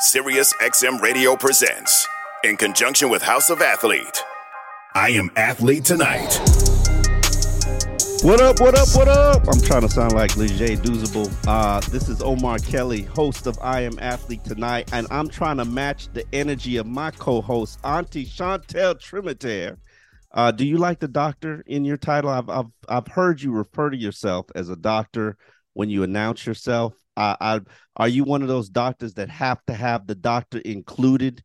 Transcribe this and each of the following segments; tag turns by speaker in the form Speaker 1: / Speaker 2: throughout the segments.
Speaker 1: Sirius XM Radio presents, in conjunction with House of Athlete, I Am Athlete Tonight.
Speaker 2: What up, what up, what up? I'm trying to sound like Leger Douzable. Uh, this is Omar Kelly, host of I Am Athlete Tonight, and I'm trying to match the energy of my co-host, Auntie Chantel Tremitiere. Uh, do you like the doctor in your title? I've, I've I've heard you refer to yourself as a doctor when you announce yourself. I, I are you one of those doctors that have to have the doctor included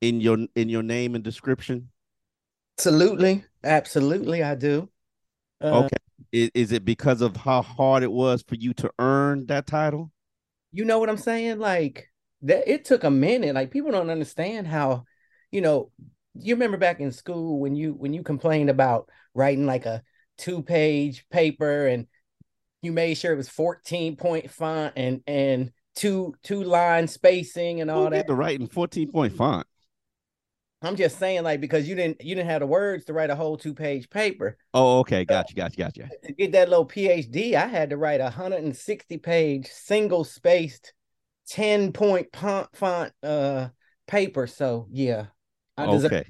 Speaker 2: in your in your name and description?
Speaker 3: Absolutely, absolutely, I do.
Speaker 2: Uh, okay, is, is it because of how hard it was for you to earn that title?
Speaker 3: You know what I'm saying? Like that, it took a minute. Like people don't understand how, you know, you remember back in school when you when you complained about writing like a two page paper and you made sure it was 14 point font and and two two line spacing and all
Speaker 2: Who
Speaker 3: that.
Speaker 2: The writing 14 point font.
Speaker 3: I'm just saying, like, because you didn't you didn't have the words to write a whole two page paper.
Speaker 2: Oh, okay, gotcha, gotcha, gotcha.
Speaker 3: To get that little PhD, I had to write a 160 page single spaced 10 point font font uh paper. So yeah. I
Speaker 2: okay.
Speaker 3: Deserve...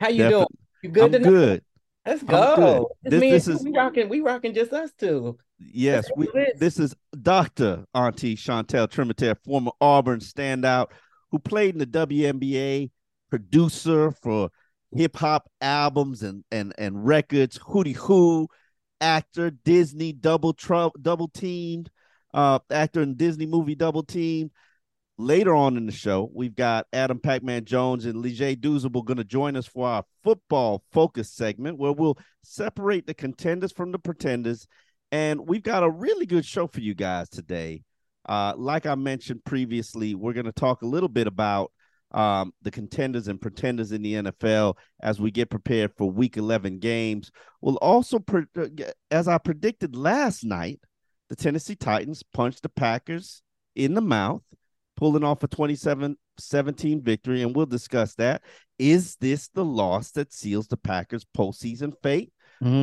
Speaker 3: How you
Speaker 2: Defi-
Speaker 3: doing? You good?
Speaker 2: I'm good.
Speaker 3: Let's go. This,
Speaker 2: This-
Speaker 3: me
Speaker 2: this is-
Speaker 3: we rocking. We rocking just us two.
Speaker 2: Yes, we,
Speaker 3: this.
Speaker 2: this is Dr. Auntie Chantel Tremitiere, former Auburn standout who played in the WNBA, producer for hip hop albums and, and, and records, Hootie Who, actor, Disney double trou- double teamed, uh, actor in Disney movie Double Teamed. Later on in the show, we've got Adam Pac-Man Jones and Leger Douzable going to join us for our football focus segment where we'll separate the contenders from the pretenders and we've got a really good show for you guys today. Uh, like I mentioned previously, we're going to talk a little bit about um, the contenders and pretenders in the NFL as we get prepared for Week 11 games. We'll also, pre- as I predicted last night, the Tennessee Titans punched the Packers in the mouth, pulling off a 27 17 victory, and we'll discuss that. Is this the loss that seals the Packers' postseason fate?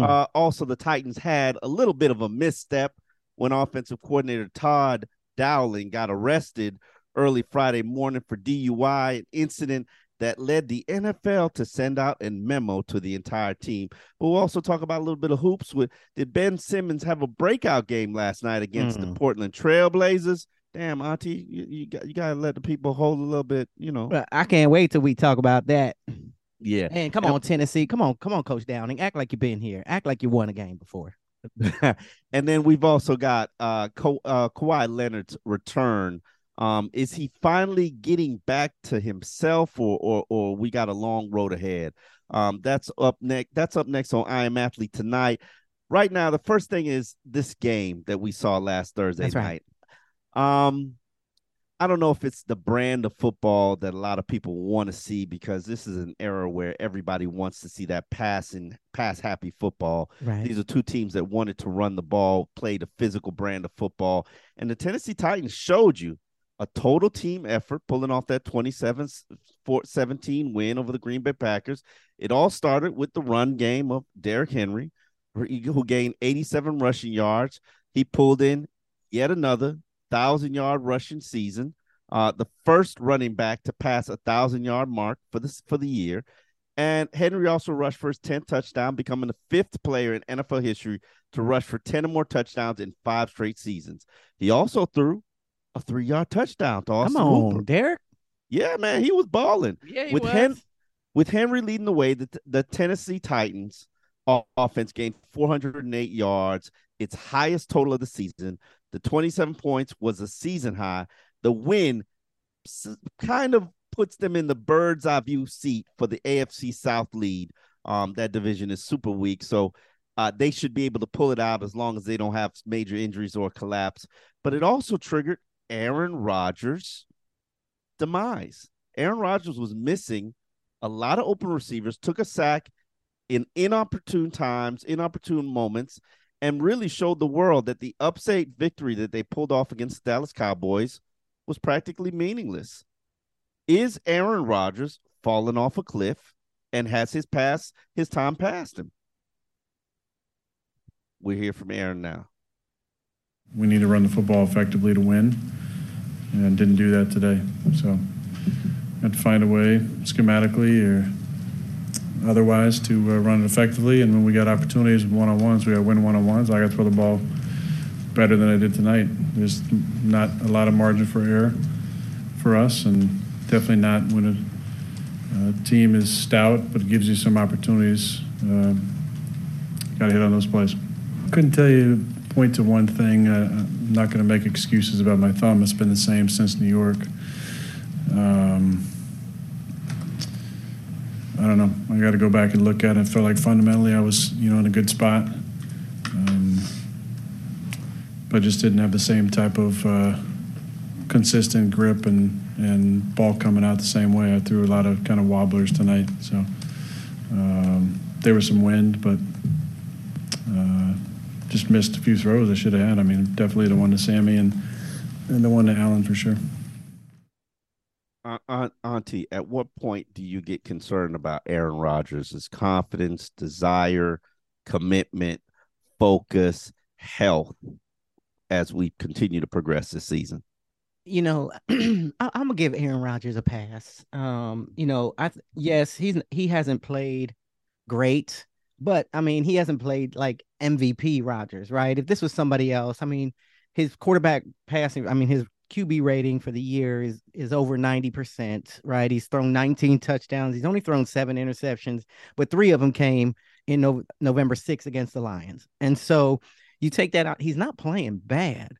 Speaker 2: Uh, also, the Titans had a little bit of a misstep when offensive coordinator Todd Downing got arrested early Friday morning for DUI, an incident that led the NFL to send out a memo to the entire team. But we'll also talk about a little bit of hoops. With did Ben Simmons have a breakout game last night against the Portland Trailblazers? Damn, Auntie, you, you got you gotta let the people hold a little bit, you know.
Speaker 4: I can't wait till we talk about that.
Speaker 2: Yeah.
Speaker 4: Man, come on, Tennessee. Come on, come on, Coach Downing. Act like you've been here. Act like you won a game before.
Speaker 2: and then we've also got uh, Ka- uh Kawhi Leonard's return. Um, is he finally getting back to himself, or or or we got a long road ahead? Um, that's up next. That's up next on I Am Athlete tonight. Right now, the first thing is this game that we saw last Thursday
Speaker 4: That's right.
Speaker 2: night. Um, I don't know if it's the brand of football that a lot of people want to see because this is an era where everybody wants to see that passing, pass happy football.
Speaker 4: Right.
Speaker 2: These are two teams that wanted to run the ball, play the physical brand of football. And the Tennessee Titans showed you a total team effort, pulling off that 27 17 win over the Green Bay Packers. It all started with the run game of Derrick Henry, who gained 87 rushing yards. He pulled in yet another thousand yard rushing season. Uh, the first running back to pass a thousand yard mark for this for the year. And Henry also rushed for his 10th touchdown, becoming the fifth player in NFL history to rush for 10 or more touchdowns in five straight seasons. He also threw a three yard touchdown to Austin
Speaker 4: Come on,
Speaker 2: Hooper.
Speaker 4: Derrick.
Speaker 2: Yeah, man, he was balling.
Speaker 3: Yeah, he
Speaker 2: with
Speaker 3: was.
Speaker 2: Hen- with Henry leading the way, the, the Tennessee Titans offense gained 408 yards, its highest total of the season. The 27 points was a season high. The win kind of puts them in the bird's eye view seat for the AFC South lead. Um, that division is super weak, so uh, they should be able to pull it out as long as they don't have major injuries or collapse. But it also triggered Aaron Rodgers' demise. Aaron Rodgers was missing a lot of open receivers, took a sack in inopportune times, inopportune moments, and really showed the world that the upset victory that they pulled off against the Dallas Cowboys was practically meaningless. Is Aaron Rodgers falling off a cliff and has his pass his time passed him? We're here from Aaron now.
Speaker 5: We need to run the football effectively to win, and didn't do that today. So, had to find a way schematically or otherwise to uh, run it effectively. And when we got opportunities one on ones, we to win one on ones. I got to throw the ball better than I did tonight. There's not a lot of margin for error for us, and definitely not when a, a team is stout but gives you some opportunities. Uh, got to hit on those plays. Couldn't tell you point to one thing. Uh, I'm not going to make excuses about my thumb. It's been the same since New York. Um, I don't know. I got to go back and look at it. I felt like fundamentally I was, you know, in a good spot, um, but just didn't have the same type of uh, consistent grip and and ball coming out the same way. I threw a lot of kind of wobblers tonight, so um, there was some wind, but uh, just missed a few throws I should have had. I mean, definitely the one to Sammy and and the one to Allen for sure.
Speaker 2: Uh, Auntie, at what point do you get concerned about Aaron Rodgers' confidence, desire, commitment, focus, health as we continue to progress this season?
Speaker 4: you know, I, I'm gonna give Aaron Rodgers a pass. Um, you know, I yes, he's he hasn't played great, but I mean, he hasn't played like MVP Rodgers, right? If this was somebody else, I mean, his quarterback passing, I mean, his QB rating for the year is is over 90%, right? He's thrown 19 touchdowns. He's only thrown seven interceptions, but three of them came in no- November 6th against the Lions. And so you take that out, he's not playing bad,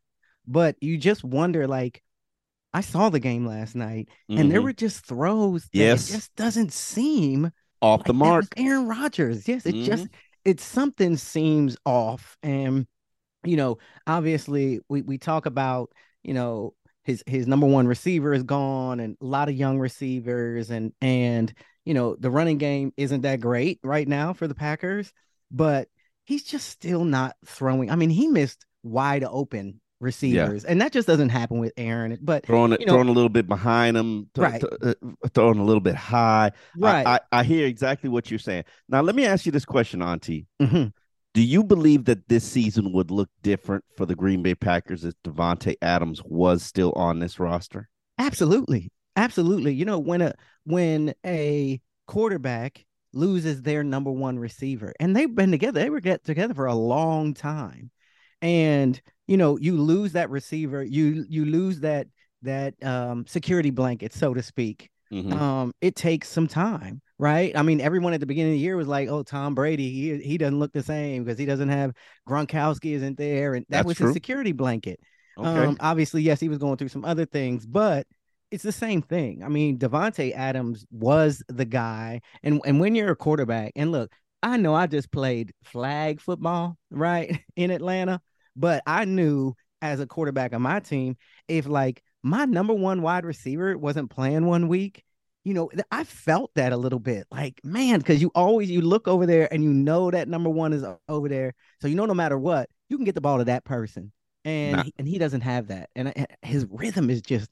Speaker 4: but you just wonder like I saw the game last night, and there
Speaker 2: Mhm.
Speaker 4: were just throws that
Speaker 2: Yes.
Speaker 4: it just doesn't seem
Speaker 2: off
Speaker 4: like
Speaker 2: the mark.
Speaker 4: Aaron Rodgers. Yes, it just it's something seems off. And you know, obviously we we talk about, you know, his his number one receiver is gone and a lot of young receivers and and you know, the running game isn't that great right now for the Packers, but he's just still not throwing. I mean, he missed wide open receivers, and that just doesn't happen with Aaron. But
Speaker 2: throwing it,
Speaker 4: you know-
Speaker 2: throwing a little bit behind him, th-
Speaker 4: Right.
Speaker 2: th- uh, throwing a little bit high.
Speaker 4: Right,
Speaker 2: I, I hear exactly what you're saying. Now, let me ask you this question, Auntie.
Speaker 4: Mhm.
Speaker 2: Do you believe that this season would look different for the Green Bay Packers if Davante Adams was still on this roster?
Speaker 4: Absolutely. Absolutely. You know, when a when a quarterback loses their number one receiver, and they've been together, they were get together for a long time. And you know, you lose that receiver, you you lose that that um security blanket, so to speak.
Speaker 2: Mhm.
Speaker 4: Um, it takes some time, right? I mean, everyone at the beginning of the year was like, "Oh, Tom Brady, he he doesn't look the same because he doesn't have Gronkowski isn't there, and that
Speaker 2: That's
Speaker 4: was
Speaker 2: true.
Speaker 4: his security blanket."
Speaker 2: Okay.
Speaker 4: Um, obviously, yes, he was going through some other things, but it's the same thing. I mean, Davante Adams was the guy, and and when you're a quarterback, and look, I know I just played flag football right in Atlanta, but I knew as a quarterback on my team, if like my number one wide receiver wasn't playing one week, you know, I felt that a little bit, like man, because you always you look over there and you know that number one is over there, so you know no matter what, you can get the ball to that person and
Speaker 2: Nah.
Speaker 4: he, and he doesn't have that, and I, his rhythm is just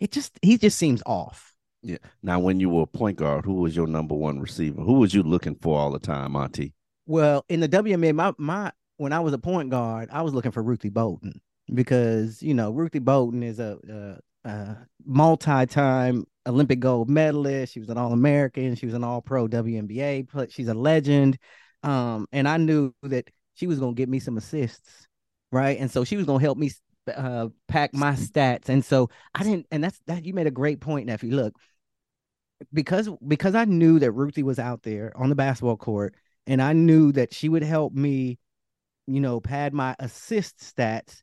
Speaker 4: it just he just seems off.
Speaker 2: Yeah. Now, when you were a point guard, who was your number one receiver? Who was you looking for all the time, Auntie?
Speaker 4: Well, in the WNBA, my my when I was a point guard, I was looking for Ruthie Bolton because you know Ruthie Bolton is a, a, a multi-time Olympic gold medalist. She was an All-American. She was an All-Pro WNBA. She's a legend. Um, and I knew that she was gonna get me some assists, right? And so she was gonna help me uh, pack my stats, and so I didn't. And that's that. You made a great point, nephew. Look, because because I knew that Ruthie was out there on the basketball court, and I knew that she would help me, you know, pad my assist stats.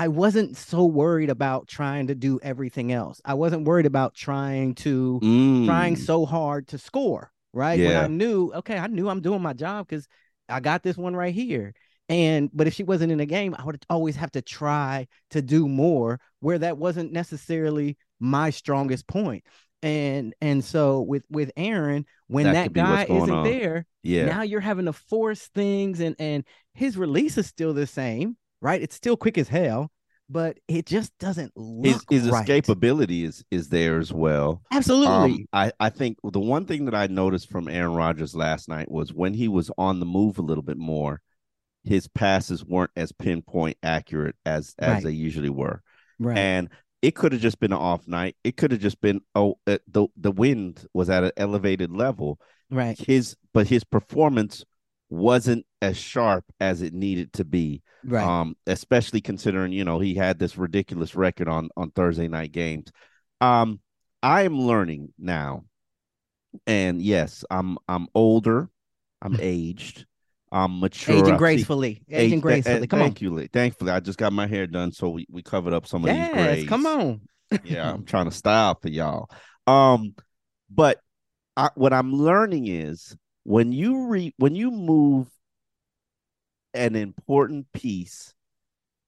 Speaker 4: I wasn't so worried about trying to do everything else. I wasn't worried about trying to
Speaker 2: Mm.
Speaker 4: trying so hard to score, right? When
Speaker 2: Yeah.
Speaker 4: I knew, okay, I knew I'm doing my job because I got this one right here. And but if she wasn't in the game, I would always have to try to do more where that wasn't necessarily my strongest point. And and so with with Aaron, when
Speaker 2: That
Speaker 4: that,
Speaker 2: could be what's
Speaker 4: guy isn't
Speaker 2: on.
Speaker 4: there,
Speaker 2: Yeah.
Speaker 4: now you're having to force things and and his release is still the same, right? It's still quick as hell, but it just doesn't
Speaker 2: his
Speaker 4: look
Speaker 2: his
Speaker 4: right.
Speaker 2: escapability is is there as well.
Speaker 4: Absolutely.
Speaker 2: Um, I, I think the one thing that I noticed from Aaron Rodgers last night was when he was on the move a little bit more, his passes weren't as pinpoint accurate as as
Speaker 4: Right.
Speaker 2: they usually were,
Speaker 4: right.
Speaker 2: and it could have just been an off night. It could have just been oh uh, the the wind was at an elevated level.
Speaker 4: right.
Speaker 2: His but his performance wasn't as sharp as it needed to be.
Speaker 4: Right.
Speaker 2: Um, especially considering you know he had this ridiculous record on on Thursday night games. Um, I am learning now, and yes, I'm I'm older, I'm aged, I'm mature,
Speaker 4: Aging gracefully.
Speaker 2: Age-
Speaker 4: gracefully.
Speaker 2: uh,
Speaker 4: Come on.
Speaker 2: thank you, Thankfully, I just got my hair done, so we, we covered up some of these
Speaker 4: Yes,
Speaker 2: grays.
Speaker 4: come on.
Speaker 2: yeah, I'm trying to style for y'all. Um, but I, what I'm learning is when you re when you move an important piece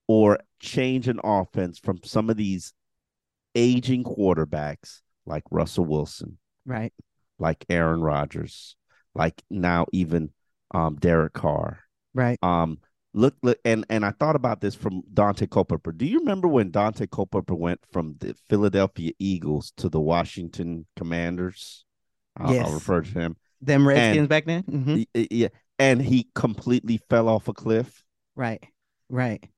Speaker 2: or change an offense from some of these aging quarterbacks like Russell Wilson,
Speaker 4: Right.
Speaker 2: like Aaron Rodgers, like now even um Derek Carr.
Speaker 4: Right.
Speaker 2: Um look, look and and I thought about this from Daunte Culpepper. Do you remember when Daunte Culpepper went from the Philadelphia Eagles to the Washington Commanders? I'll, I'll refer to him.
Speaker 4: Them Redskins
Speaker 2: And-
Speaker 4: back then. Mhm.
Speaker 2: Y- Yeah, and he completely fell off a cliff.
Speaker 4: Right. Right.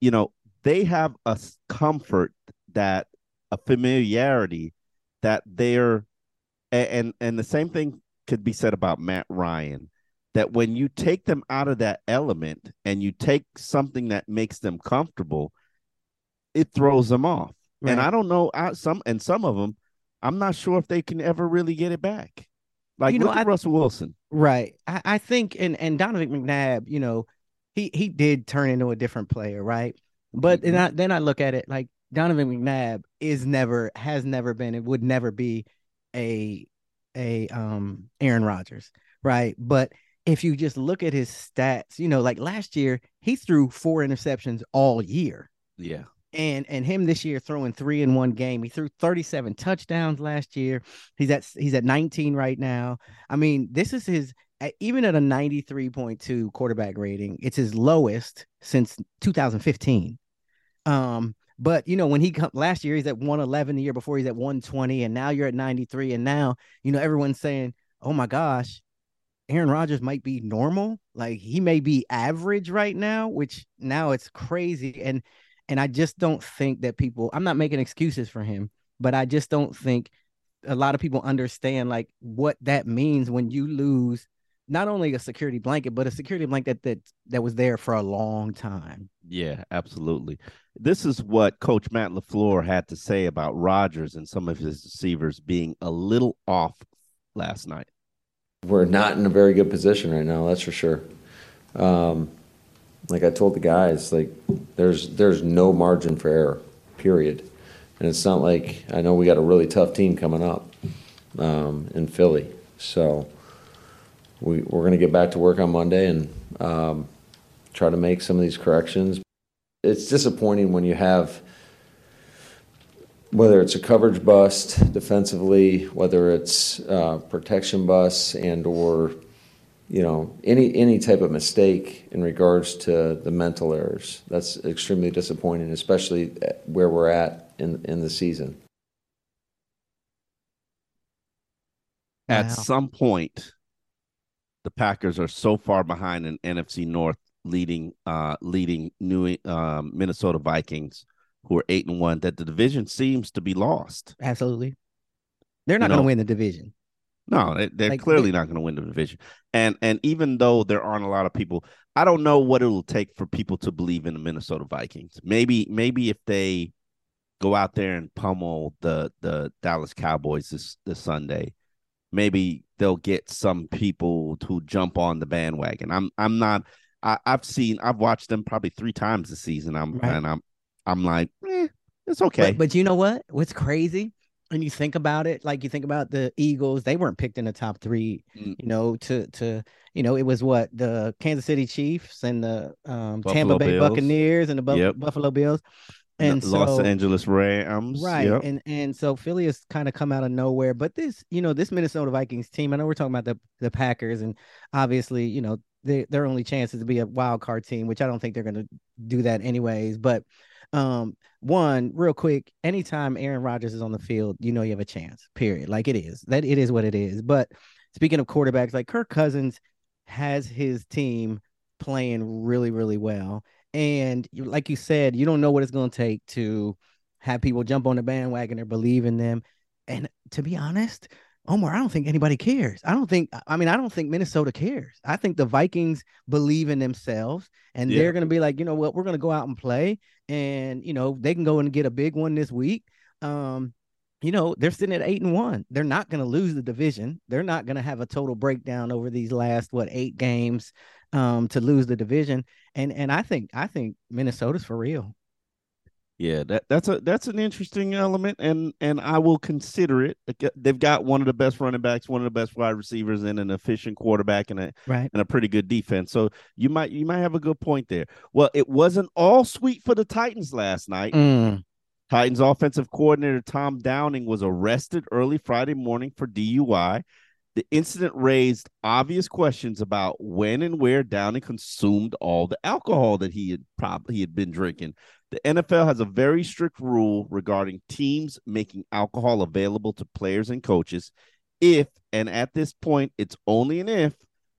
Speaker 2: You know, they have a comfort that a familiarity that they're and and the same thing could be said about Matt Ryan that when you take them out of that element and you take something that makes them comfortable it throws them off and I don't know I, some and some of them I'm not sure if they can ever really get it back like
Speaker 4: You know,
Speaker 2: look at
Speaker 4: I-
Speaker 2: Russell Wilson
Speaker 4: Right. I, I think and and Donovan McNabb, you know, he he did turn into a different player, right? But then I then I look at it like Donovan McNabb is never has never been it would never be a a um Aaron Rodgers, right? But if you just look at his stats, you know, like last year he threw four interceptions all year.
Speaker 2: yeah
Speaker 4: and and him this year throwing three in one game. He threw 37 touchdowns last year. He's at he's at 19 right now. I mean, this is his even at a 93.2 quarterback rating, it's his lowest since 2015. Um, but you know, when he come last year, he's at 111, the year before he's at 120, and now you're at 93, and now you know everyone's saying, Oh my gosh, Aaron Rodgers might be normal. Like he may be average right now, which now it's crazy. And and I just don't think that people I'm not making excuses for him, but I just don't think a lot of people understand like what that means when you lose not only a security blanket, but a security blanket that that was there for a long time.
Speaker 2: Yeah, absolutely. This is what Coach Matt LaFleur had to say about Rodgers and some of his receivers being a little off last night.
Speaker 6: we're not in a very good position right now. That's for sure. Um, like I told the guys, like there's there's no margin for error, period. And it's not like I know we got a really tough team coming up um, in Philly, so we we're gonna get back to work on Monday and um, try to make some of these corrections. It's disappointing when you have whether it's a coverage bust defensively, whether it's uh, protection bust and or you know any any type of mistake in regards to the mental errors. That's extremely disappointing, especially where we're at in in the season.
Speaker 2: At
Speaker 4: Wow.
Speaker 2: some point, the Packers are so far behind in NFC North, leading uh leading New um, Minnesota Vikings, who are eight and one, that the division seems to be lost.
Speaker 4: Absolutely. They're not
Speaker 2: You
Speaker 4: going to win the division.
Speaker 2: No, they, they're
Speaker 4: Like,
Speaker 2: clearly not going to win the division. And and even though there aren't a lot of people, I don't know what it'll take for people to believe in the Minnesota Vikings. Maybe maybe if they go out there and pummel the the Dallas Cowboys this this Sunday, maybe they'll get some people to jump on the bandwagon. I'm I'm not. I, I've seen I've watched them probably three times this season. I'm
Speaker 4: Right.
Speaker 2: and I'm I'm like, eh, it's okay.
Speaker 4: But, but you know what? What's crazy? When you think about it, like you think about the Eagles, they weren't picked in the top three.
Speaker 2: Mm.
Speaker 4: You know, to to you know, it was what the Kansas City Chiefs and the um, Tampa Bay
Speaker 2: Bills.
Speaker 4: Buccaneers and the Buff-
Speaker 2: Yep.
Speaker 4: Buffalo Bills.
Speaker 2: The
Speaker 4: And
Speaker 2: Los Angeles Rams,
Speaker 4: right
Speaker 2: yep.
Speaker 4: and and so philly has kind of come out of nowhere but this you know this minnesota vikings team i know we're talking about the the packers and obviously you know they, their only chance is to be a wild card team which i don't think they're going to do that anyways but um one real quick anytime aaron Rodgers is on the field you know you have a chance period. Like it is. That it is what it is. But speaking of quarterbacks like kirk cousins has his team playing really really well. And like you said you don't know what it's going to take to have people jump on the bandwagon or believe in them. And to be honest, Omar, I don't think anybody cares. I don't think, I mean, I don't think Minnesota cares. I think the Vikings believe in themselves and
Speaker 2: Yeah.
Speaker 4: they're going to be like, you know what, we're going to go out and play. And, you know, they can go and get a big one this week. Um, you know, they're sitting at eight and one. They're not going to lose the division. They're not going to have a total breakdown over these last, what, eight games um, to lose the division. And, and I think, I think Minnesota's for real.
Speaker 2: Yeah, that that's a that's an interesting element, and and I will consider it. Got- They've got one of the best running backs, one of the best wide receivers, and an efficient quarterback, and a
Speaker 4: Right.
Speaker 2: and a pretty good defense. So you might you might have a good point there. Well, it wasn't all sweet for the Titans last night.
Speaker 4: Mm.
Speaker 2: Titans offensive coordinator Tom Downing was arrested early Friday morning for DUI. The incident raised obvious questions about when and where Downing consumed all the alcohol that he had probably he had been drinking. The NFL has a very strict rule regarding teams making alcohol available to players and coaches. If and at this point, it's only an if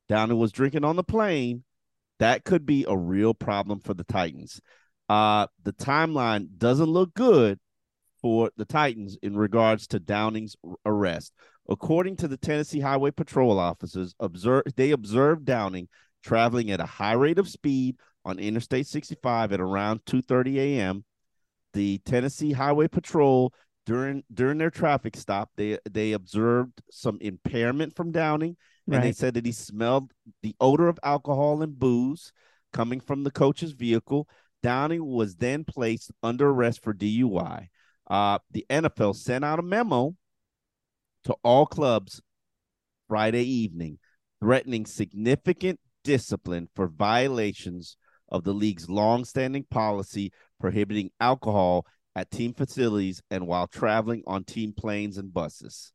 Speaker 2: Downing was drinking on the plane, that could be a real problem for the Titans. Uh, the timeline doesn't look good for the Titans in regards to Downing's arrest. According to the Tennessee Highway Patrol officers, observe they observed Downing traveling at a high rate of speed on Interstate 65 at around 2:30 a.m. The Tennessee Highway Patrol during during their traffic stop, they they observed some impairment from Downing, and they said that he smelled the odor of alcohol and booze coming from the coach's vehicle. Downing was then placed under arrest for DUI. Uh, the NFL sent out a memo to all clubs Friday evening, threatening significant discipline for violations of the league's longstanding policy prohibiting alcohol at team facilities and while traveling on team planes and buses.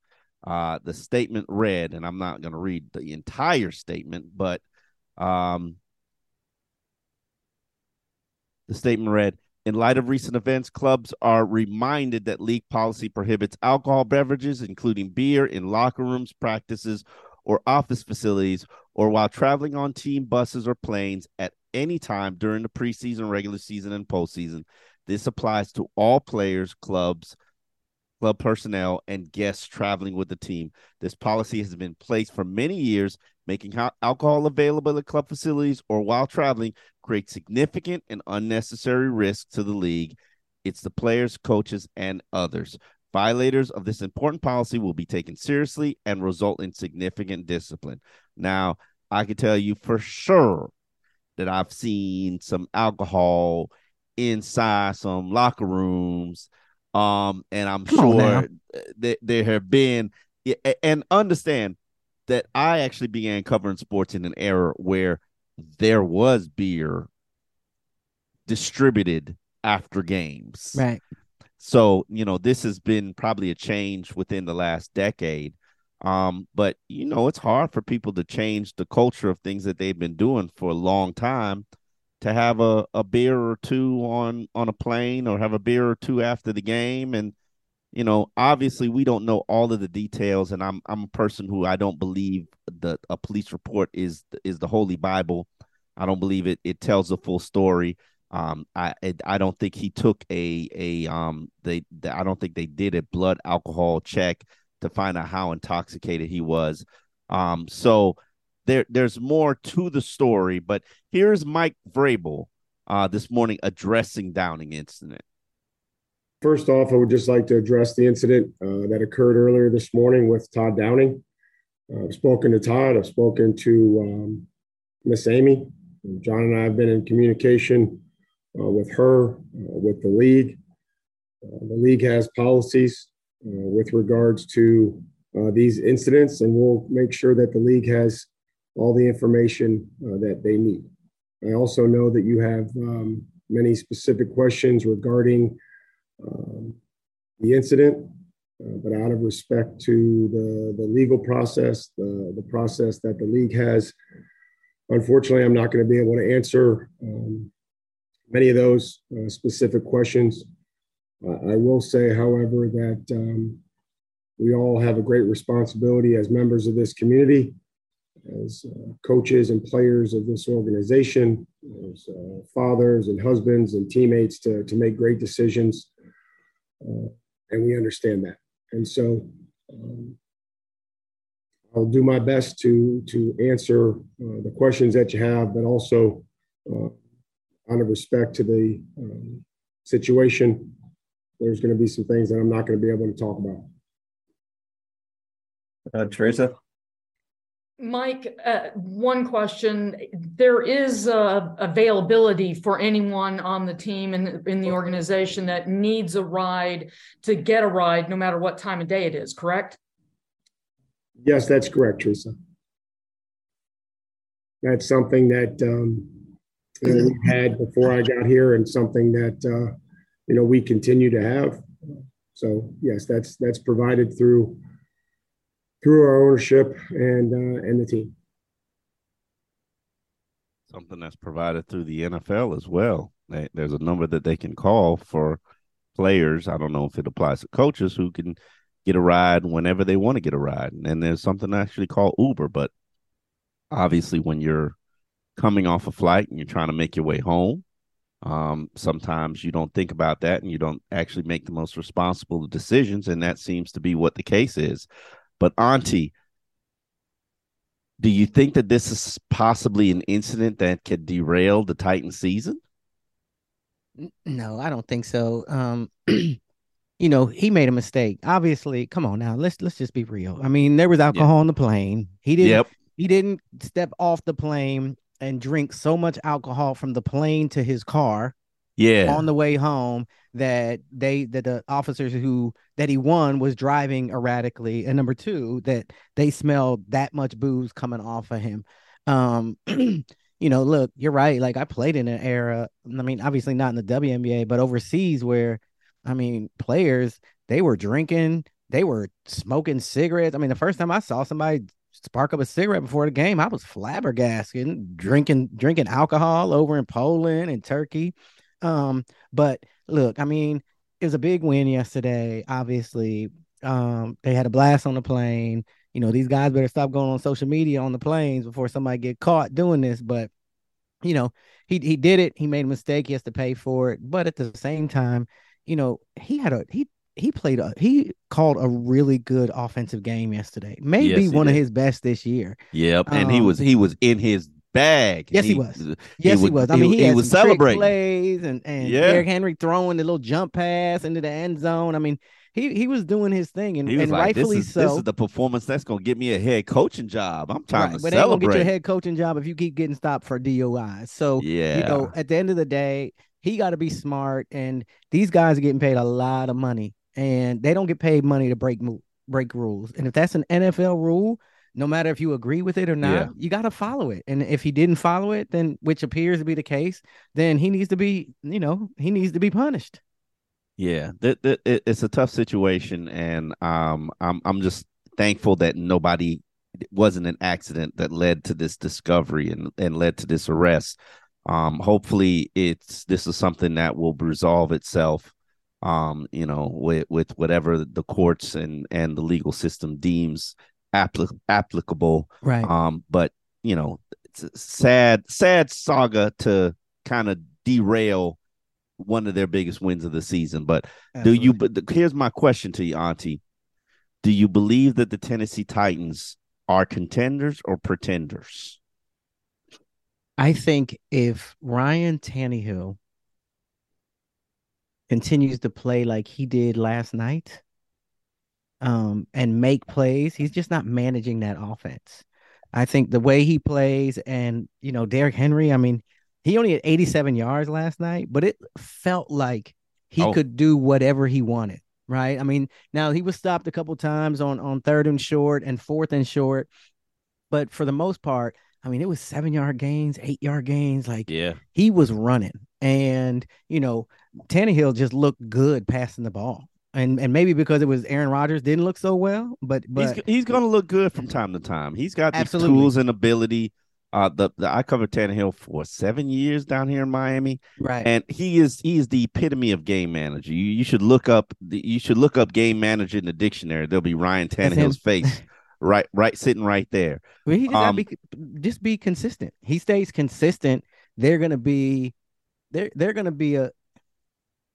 Speaker 2: Uh, the statement read, and I'm not going to read the entire statement, but um, the statement read In light of recent events, clubs are reminded that league policy prohibits alcohol beverages, including beer, in locker rooms, practices, or office facilities, or while traveling on team buses or planes at any time during the preseason, regular season, and postseason. This applies to all players, clubs, club personnel, and guests traveling with the team. This policy has been in place for many years, making alcohol available at club facilities or while traveling creates significant and unnecessary risk to the league. It's the players, coaches, and others. Violators of this important policy will be taken seriously and result in significant discipline. Now, I can tell you for sure that I've seen some alcohol inside some locker rooms. Um, and I'm
Speaker 4: Come
Speaker 2: sure that there have been and understand that I actually began covering sports in an era where there was beer distributed after games.
Speaker 4: Right.
Speaker 2: So, you know, this has been probably a change within the last decade. Um, but you know, it's hard for people to change the culture of things that they've been doing for a long time to have a, a beer or two on on a plane or have a beer or two after the game. And you know obviously we don't know all of the details and i'm i'm a person who i don't believe that a police report is is the holy bible. I don't believe it it tells the full story um i i don't think he took a a um they, i don't think they did a blood alcohol check to find out how intoxicated he was. Um, so there there's more to the story, but here's Mike Vrabel uh, this morning addressing Downing incident.
Speaker 7: First off, I would just like to address the incident uh, that occurred earlier this morning with Todd Downing. Uh, I've spoken to Todd. I've spoken to um, Miss Amy. John and I have been in communication with her, uh, with the league. Uh, the league has policies with regards to these incidents, and we'll make sure that the league has all the information that they need. I also know that you have um, many specific questions regarding um, the incident, uh, but out of respect to the, the legal process, the, the process that the league has, unfortunately, I'm not going to be able to answer um, many of those uh, specific questions. Uh, I will say, however, that um, we all have a great responsibility as members of this community as uh, coaches and players of this organization, as uh, fathers and husbands and teammates to, to make great decisions. And we understand that. And so um, I'll do my best to, to answer uh, the questions that you have, but also uh, out of respect to the um, situation, there's going to be some things that I'm not going to be able to talk about.
Speaker 6: Uh, Teresa?
Speaker 8: Mike, uh, one question. There is uh, availability for anyone on the team and in the organization that needs a ride to get a ride, no matter what time of day it is, correct?
Speaker 7: Yes, that's correct, Teresa. That's something that um, we had before I got here and something that, uh, you know, we continue to have. So yes, that's that's provided through through our ownership and uh, and the team.
Speaker 2: Something that's provided through the NFL as well. There's a number that they can call for players. I don't know if it applies to coaches who can get a ride whenever they want to get a ride. And there's something actually called Uber. But obviously, when you're coming off a flight and you're trying to make your way home, um, sometimes you don't think about that and you don't actually make the most responsible decisions. And that seems to be what the case is. But Auntie, do you think that this is possibly an incident that could derail the Titan season?
Speaker 4: No, I don't think so. Um, you know, he made a mistake. Obviously, come on now. Let's let's just be real. I mean, there was alcohol on the plane. He didn't yep. he didn't step off the plane and drink so much alcohol from the plane to his car
Speaker 2: yeah.
Speaker 4: on the way home that they that the officers who that he won was driving erratically. And number two that they smelled that much booze coming off of him. Um you know look you're right. Like i played in an era i mean obviously not in the WNBA but overseas where i mean players they were drinking they were smoking cigarettes. I mean the first time i saw somebody spark up a cigarette before the game i was flabbergasted drinking drinking alcohol over in poland and turkey um, but look, I mean, it was a big win yesterday. Obviously, um, they had a blast on the plane. You know, these guys better stop going on social media on the planes before somebody get caught doing this. But you know, he he did it. He made a mistake. He has to pay for it. But at the same time, you know, he had a he he played a he called a really good offensive game yesterday. Maybe yes, one did. of his best this year.
Speaker 2: Yep, and um, he was he was in his bag.
Speaker 4: Yes, he, he was. Yes, he, he was. I mean, he, he, was celebrating plays and and yeah. Derrick Henry throwing the little jump pass into the end zone. I mean, he he was doing his thing and, and like, rightfully
Speaker 2: this is,
Speaker 4: so.
Speaker 2: This is the performance that's gonna get me a head coaching job. I'm trying right, to
Speaker 4: but
Speaker 2: celebrate.
Speaker 4: gonna get your head coaching job if you keep getting stopped for DUI. So yeah, you know, at the end of the day, he got to be smart. And these guys are getting paid a lot of money, and they don't get paid money to break break rules. And if that's an NFL rule, no matter if you agree with it or not, yeah. you got to follow it. And if he didn't follow it, then which appears to be the case, then he needs to be, you know, he needs to be punished.
Speaker 2: Yeah, that, that it's a tough situation, and um, I'm I'm just thankful that nobody wasn't an accident that led to this discovery and and led to this arrest. Um, hopefully, it's this is something that will resolve itself. Um, you know, with with whatever the courts and and the legal system deems applic- applicable.
Speaker 4: Right.
Speaker 2: Um, but you know, it's a sad, sad saga to kind of derail one of their biggest wins of the season. But Absolutely. do you? But here's my question to you, Auntie. Do you believe that the Tennessee Titans are contenders or pretenders?
Speaker 4: I think if Ryan Tannehill continues to play like he did last night, um, and make plays, he's just not managing that offense. I think the way he plays, and you know, Derrick Henry, I mean, he only had 87 yards last night, but it felt like he
Speaker 2: Oh.
Speaker 4: could do whatever he wanted, right? I mean, now he was stopped a couple times on on third and short and fourth and short, but for the most part, I mean, it was seven yard gains, eight yard gains. Like
Speaker 2: Yeah.
Speaker 4: he was running, and you know, Tannehill just looked good passing the ball, and and maybe because it was Aaron Rodgers didn't look so well, but but
Speaker 2: he's he's going to look good from time to time. He's got the tools and ability. Uh, the, the I covered Tannehill for seven years down here in Miami,
Speaker 4: right,
Speaker 2: and he is he is the epitome of game manager. You you should look up the, you should look up game manager in the dictionary. There'll be Ryan. Tannehill's face right right sitting right there.
Speaker 4: Well, he just
Speaker 2: Um,
Speaker 4: be just be consistent. He stays consistent. They're gonna be they're they're gonna be a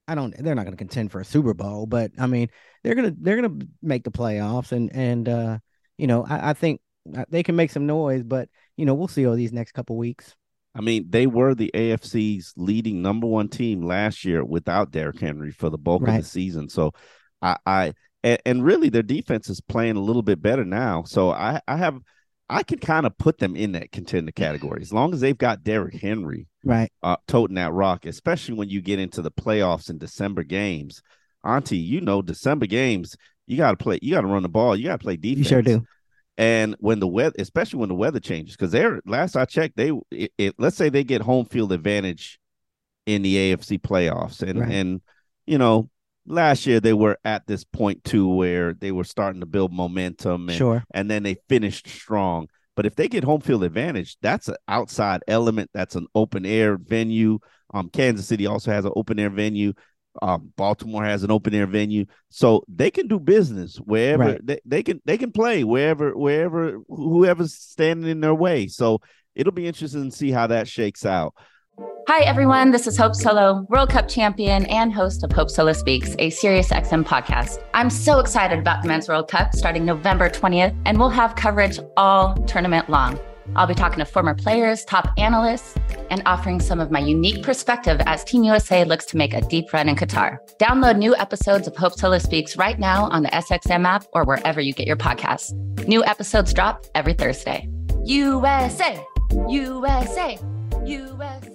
Speaker 4: I don't they're not gonna contend for a Super Bowl, but I mean they're gonna they're gonna make the playoffs and and uh you know I, I think uh, they can make some noise, but you know we'll see all these next couple weeks.
Speaker 2: I mean, they were the AFC's leading number one team last year without Derrick Henry for the bulk of the season. So, I, I and, and really their defense is playing a little bit better now. So I, I have, I can kind of put them in that contender category as long as they've got Derrick Henry
Speaker 4: Right.
Speaker 2: uh, toting that rock, especially when you get into the playoffs and December games. Auntie, you know, December games, you got to play, you got to run the ball, you got to play defense.
Speaker 4: You sure do.
Speaker 2: And when the weather, especially when the weather changes, because they're last I checked, they it, it, let's say they get home field advantage in the AFC playoffs, and
Speaker 4: Right.
Speaker 2: and you know last year they were at this point too where they were starting to build momentum, and,
Speaker 4: Sure.
Speaker 2: and then they finished strong. But if they get home field advantage, that's an outside element. That's an open air venue. Um, Kansas City also has an open air venue. Um, Baltimore has an open air venue, so they can do business wherever
Speaker 4: Right.
Speaker 2: they, they can. They can play wherever wherever whoever's standing in their way. So it'll be interesting to see how that shakes out.
Speaker 9: Hi, everyone. This is Hope Solo, World Cup champion and host of Hope Solo Speaks, a SiriusXM podcast. I'm so excited about the Men's World Cup starting November 20th, and we'll have coverage all tournament long. I'll be talking to former players, top analysts, and offering some of my unique perspective as Team USA looks to make a deep run in Qatar. Download new episodes of Hope Solo Speaks right now on the SXM app or wherever you get your podcasts. New episodes drop every Thursday. USA, USA, USA.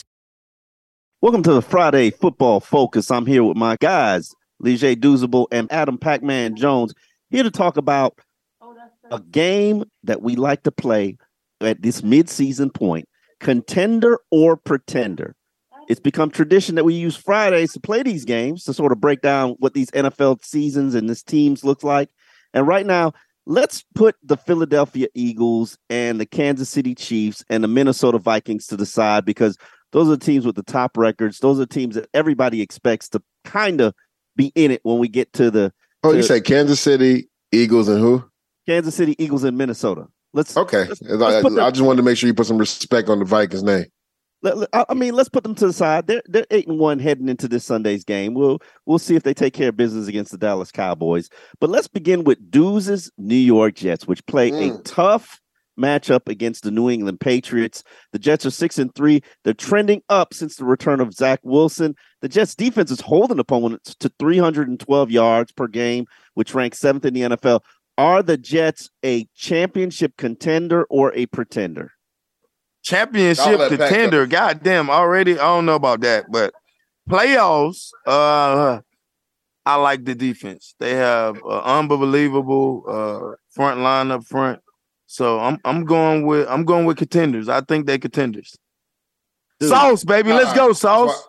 Speaker 2: Welcome to the Friday Football Focus. I'm here with my guys, Leger Douzable, and Adam Pac-Man Jones here to talk about a game that we like to play at this mid-season point, contender or pretender. It's become tradition that we use Fridays to play these games to sort of break down what these NFL seasons and this teams look like. And right now, let's put the Philadelphia Eagles and the Kansas City Chiefs and the Minnesota Vikings to the side because those are the teams with the top records. Those are teams that everybody expects to kind of be in it when we get to the.
Speaker 10: Oh,
Speaker 2: to
Speaker 10: you say Kansas City Eagles and who?
Speaker 2: Kansas City Eagles and Minnesota. Let's
Speaker 10: Okay,
Speaker 2: let's-
Speaker 10: I,
Speaker 2: let's put them-
Speaker 10: I just wanted to make sure you put some respect on the Vikings name.
Speaker 2: let- I I mean, let's put them to the side. They're they're eight and one heading into this Sunday's game. We'll we'll see if they take care of business against the Dallas Cowboys. But let's begin with Duz's New York Jets, which play a mm. tough matchup against the New England Patriots. The Jets are six and three. They're trending up since the return of Zach Wilson. The Jets defense is holding opponents to 312 yards per game, which ranks seventh in the NFL. Are the Jets a championship contender or a pretender?
Speaker 11: Championship
Speaker 10: let Pat go.
Speaker 11: contender. God damn, already I don't know about that, but playoffs. Uh, I like the defense. They have uh, unbelievable uh front line up front. So I'm I'm going with I'm going with contenders. I think they contenders. Sauce, baby, let's
Speaker 10: Uh-uh.
Speaker 11: go,
Speaker 10: That's
Speaker 11: sauce.
Speaker 10: why-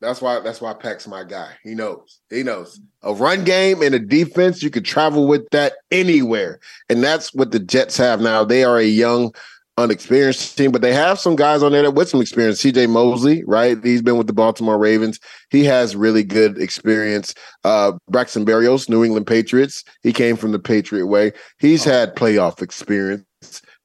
Speaker 10: That's why. That's why Pack's my guy. He knows. He knows a run game and a defense. You could travel with that anywhere, and that's what the Jets have now. They are a young, unexperienced team, but they have some guys on there that with some experience. C.J. Mosley, right? He's been with the Baltimore Ravens. He has really good experience. Uh, Braxton Berrios, New England Patriots. He came from the Patriot way. He's had playoff experience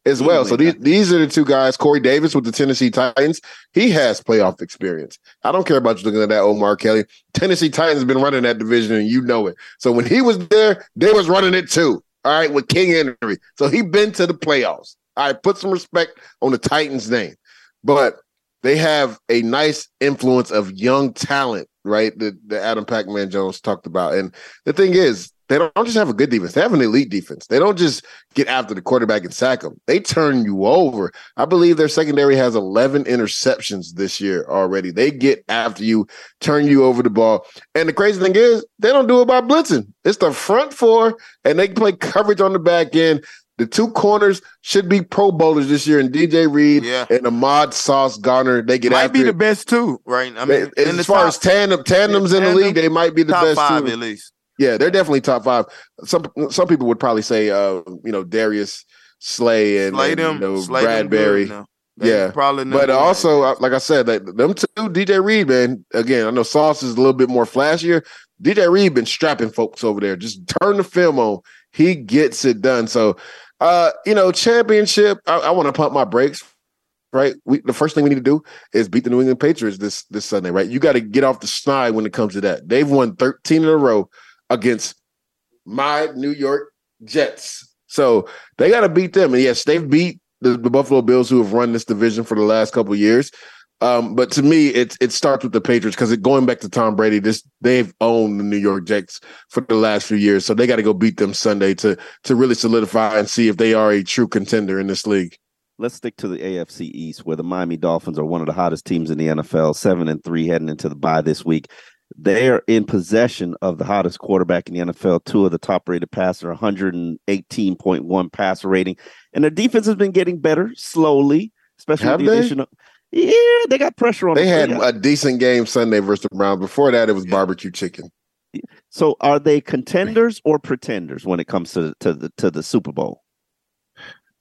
Speaker 10: as well. So these these are the two guys. Corey Davis with the Tennessee Titans. He has playoff experience. I don't care about you looking at that Omar Kelly. Tennessee Titans been running that division, and you know it. So when he was there, they was running it too. All right, with King Henry. So he been to the playoffs. Right, put some respect on the Titans' name. But they have a nice influence of young talent, right? That Adam Pac-Man Jones talked about. And the thing is, they don't just have a good defense; they have an elite defense. They don't just get after the quarterback and sack him; they turn you over. I believe their secondary has 11 interceptions this year already. They get after you, turn you over the ball. And the crazy thing is, they don't do it by blitzing. It's the front four, and they play coverage on the back end. The two corners should be Pro Bowlers this year, and DJ Reed and Ahmad Sauce Gardner. They get
Speaker 11: Might be
Speaker 10: it.
Speaker 11: the best too, right? I mean,
Speaker 10: As,
Speaker 11: in the
Speaker 10: far
Speaker 11: top-
Speaker 10: as tandem tandems in the
Speaker 11: tandem,
Speaker 10: league, they might be the
Speaker 11: top
Speaker 10: best
Speaker 11: five
Speaker 10: too.
Speaker 11: at least.
Speaker 10: Yeah, they're definitely top five. Some some people would probably say, uh, you know, Darius Slay and,
Speaker 11: Slay
Speaker 10: and, you know,
Speaker 11: slay them Bradberry. now. They
Speaker 10: Yeah,
Speaker 11: probably
Speaker 10: but also, uh, like I said, that them two, DJ Reed, man. Again, I know Sauce is a little bit more flashier. DJ Reed been strapping folks over there. Just turn the film on. He gets it done. So, uh, you know, championship. I, I want to pump my brakes. Right, we, the first thing we need to do is beat the New England Patriots this this Sunday. Right, you got to get off the snide when it comes to that. They've won thirteen in a row against my New York Jets. So they got to beat them. And yes, they've beat the, the Buffalo Bills, who have run this division for the last couple years. Um, but to me, it it starts with the Patriots because it going back to Tom Brady, this they've owned the New York Jets for the last few years. So they got to go beat them Sunday to to really solidify and see if they are a true contender in this league.
Speaker 2: Let's stick to the AFC East, where the Miami Dolphins are one of the hottest teams in the NFL, seven and three heading into the bye this week. They are in possession of the hottest quarterback in the NFL, two of the top rated passer, 118.1 passer rating. And their defense has been getting better slowly, especially
Speaker 10: Have
Speaker 2: the addition of yeah, they got pressure on.
Speaker 10: They
Speaker 2: them.
Speaker 10: had a decent game Sunday versus the Browns. Before that, it was barbecue chicken.
Speaker 2: So, are they contenders or pretenders when it comes to the, to the to the Super Bowl?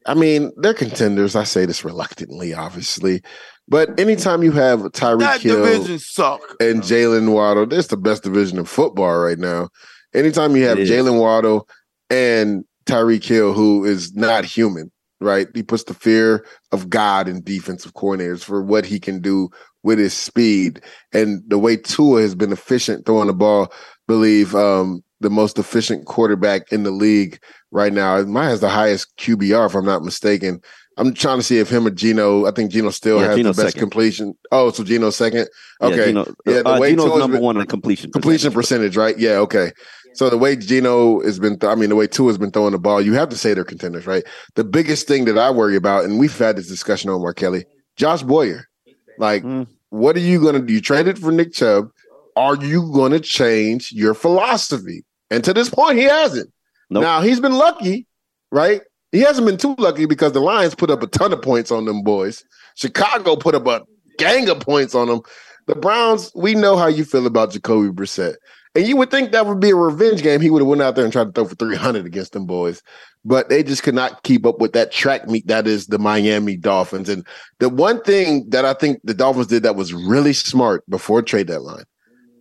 Speaker 10: I mean, they're contenders. I say this reluctantly, obviously, but anytime you have Tyreek Hill
Speaker 11: division suck.
Speaker 10: and Jaylen Waddle, that's the best division in football right now. Anytime you have Jaylen Waddle and Tyreek Hill, who is not human, right? He puts the fear of God in defensive coordinators for what he can do with his speed and the way Tua has been efficient throwing the ball. Believe um, the most efficient quarterback in the league right now. Mine has the highest QBR, if I'm not mistaken. I'm trying to see if him or Geno. I think Geno still
Speaker 2: Yeah,
Speaker 10: has
Speaker 2: Geno's
Speaker 10: the best
Speaker 2: second.
Speaker 10: completion. Oh, so Geno's second.
Speaker 2: Yeah,
Speaker 10: Okay,
Speaker 2: Geno-
Speaker 10: yeah. The
Speaker 2: uh,
Speaker 10: way Geno's
Speaker 2: number
Speaker 10: been-
Speaker 2: one in completion
Speaker 10: completion percentage, right? Yeah, okay. So the way Geno has been, th- I mean, the way Tua has been throwing the ball, you have to say they're contenders, right? The biggest thing that I worry about, and we've had this discussion on Omar Kelly, Josh Boyer. Like,
Speaker 2: Mm.
Speaker 10: what are you going to do? You traded for Nick Chubb. are you going to change your philosophy? And to this point, he hasn't.
Speaker 2: Nope.
Speaker 10: Now he's been lucky, right? He hasn't been too lucky because the Lions put up a ton of points on them boys. Chicago put up a gang of points on them. The Browns, we know how you feel about Jacoby Brissett. And you would think that would be a revenge game. He would have went out there and tried to throw for 300 against them boys. But they just could not keep up with that track meet that is the Miami Dolphins. And the one thing that I think the Dolphins did that was really smart before trade deadline,